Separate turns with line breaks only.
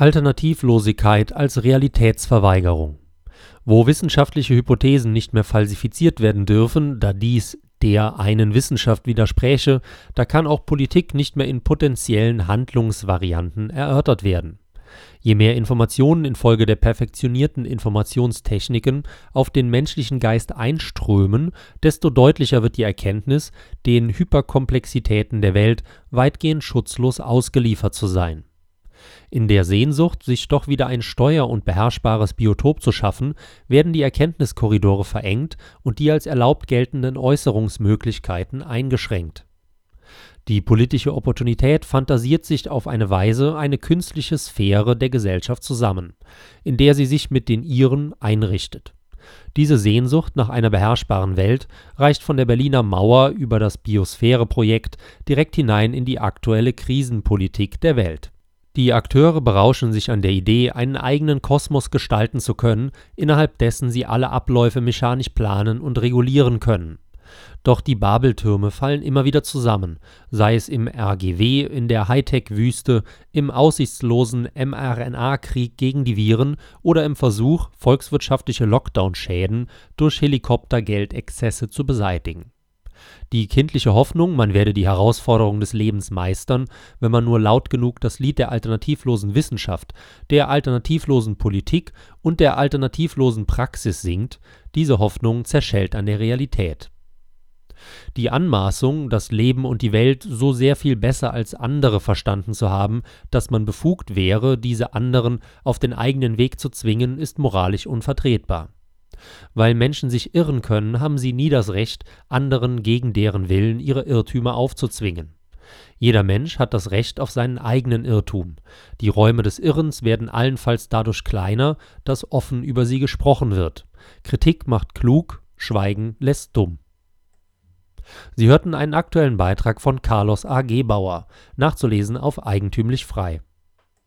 Alternativlosigkeit als Realitätsverweigerung Wo wissenschaftliche Hypothesen nicht mehr falsifiziert werden dürfen, da dies der einen Wissenschaft widerspräche, da kann auch Politik nicht mehr in potenziellen Handlungsvarianten erörtert werden. Je mehr Informationen infolge der perfektionierten Informationstechniken auf den menschlichen Geist einströmen, desto deutlicher wird die Erkenntnis, den Hyperkomplexitäten der Welt weitgehend schutzlos ausgeliefert zu sein in der Sehnsucht, sich doch wieder ein steuer und beherrschbares Biotop zu schaffen, werden die Erkenntniskorridore verengt und die als erlaubt geltenden Äußerungsmöglichkeiten eingeschränkt. Die politische Opportunität fantasiert sich auf eine Weise eine künstliche Sphäre der Gesellschaft zusammen, in der sie sich mit den ihren einrichtet. Diese Sehnsucht nach einer beherrschbaren Welt reicht von der Berliner Mauer über das Biosphärenprojekt direkt hinein in die aktuelle Krisenpolitik der Welt die Akteure berauschen sich an der Idee, einen eigenen Kosmos gestalten zu können, innerhalb dessen sie alle Abläufe mechanisch planen und regulieren können. Doch die Babeltürme fallen immer wieder zusammen, sei es im RGW, in der Hightech-Wüste, im aussichtslosen mRNA-Krieg gegen die Viren oder im Versuch, volkswirtschaftliche Lockdown-Schäden durch Helikoptergeldexzesse zu beseitigen die kindliche Hoffnung, man werde die Herausforderungen des Lebens meistern, wenn man nur laut genug das Lied der alternativlosen Wissenschaft, der alternativlosen Politik und der alternativlosen Praxis singt, diese Hoffnung zerschellt an der Realität. Die Anmaßung, das Leben und die Welt so sehr viel besser als andere verstanden zu haben, dass man befugt wäre, diese anderen auf den eigenen Weg zu zwingen, ist moralisch unvertretbar weil Menschen sich irren können, haben sie nie das Recht, anderen gegen deren Willen ihre Irrtümer aufzuzwingen. Jeder Mensch hat das Recht auf seinen eigenen Irrtum. Die Räume des Irrens werden allenfalls dadurch kleiner, dass offen über sie gesprochen wird. Kritik macht klug, Schweigen lässt dumm. Sie hörten einen aktuellen Beitrag von Carlos A. Gebauer, nachzulesen auf eigentümlich frei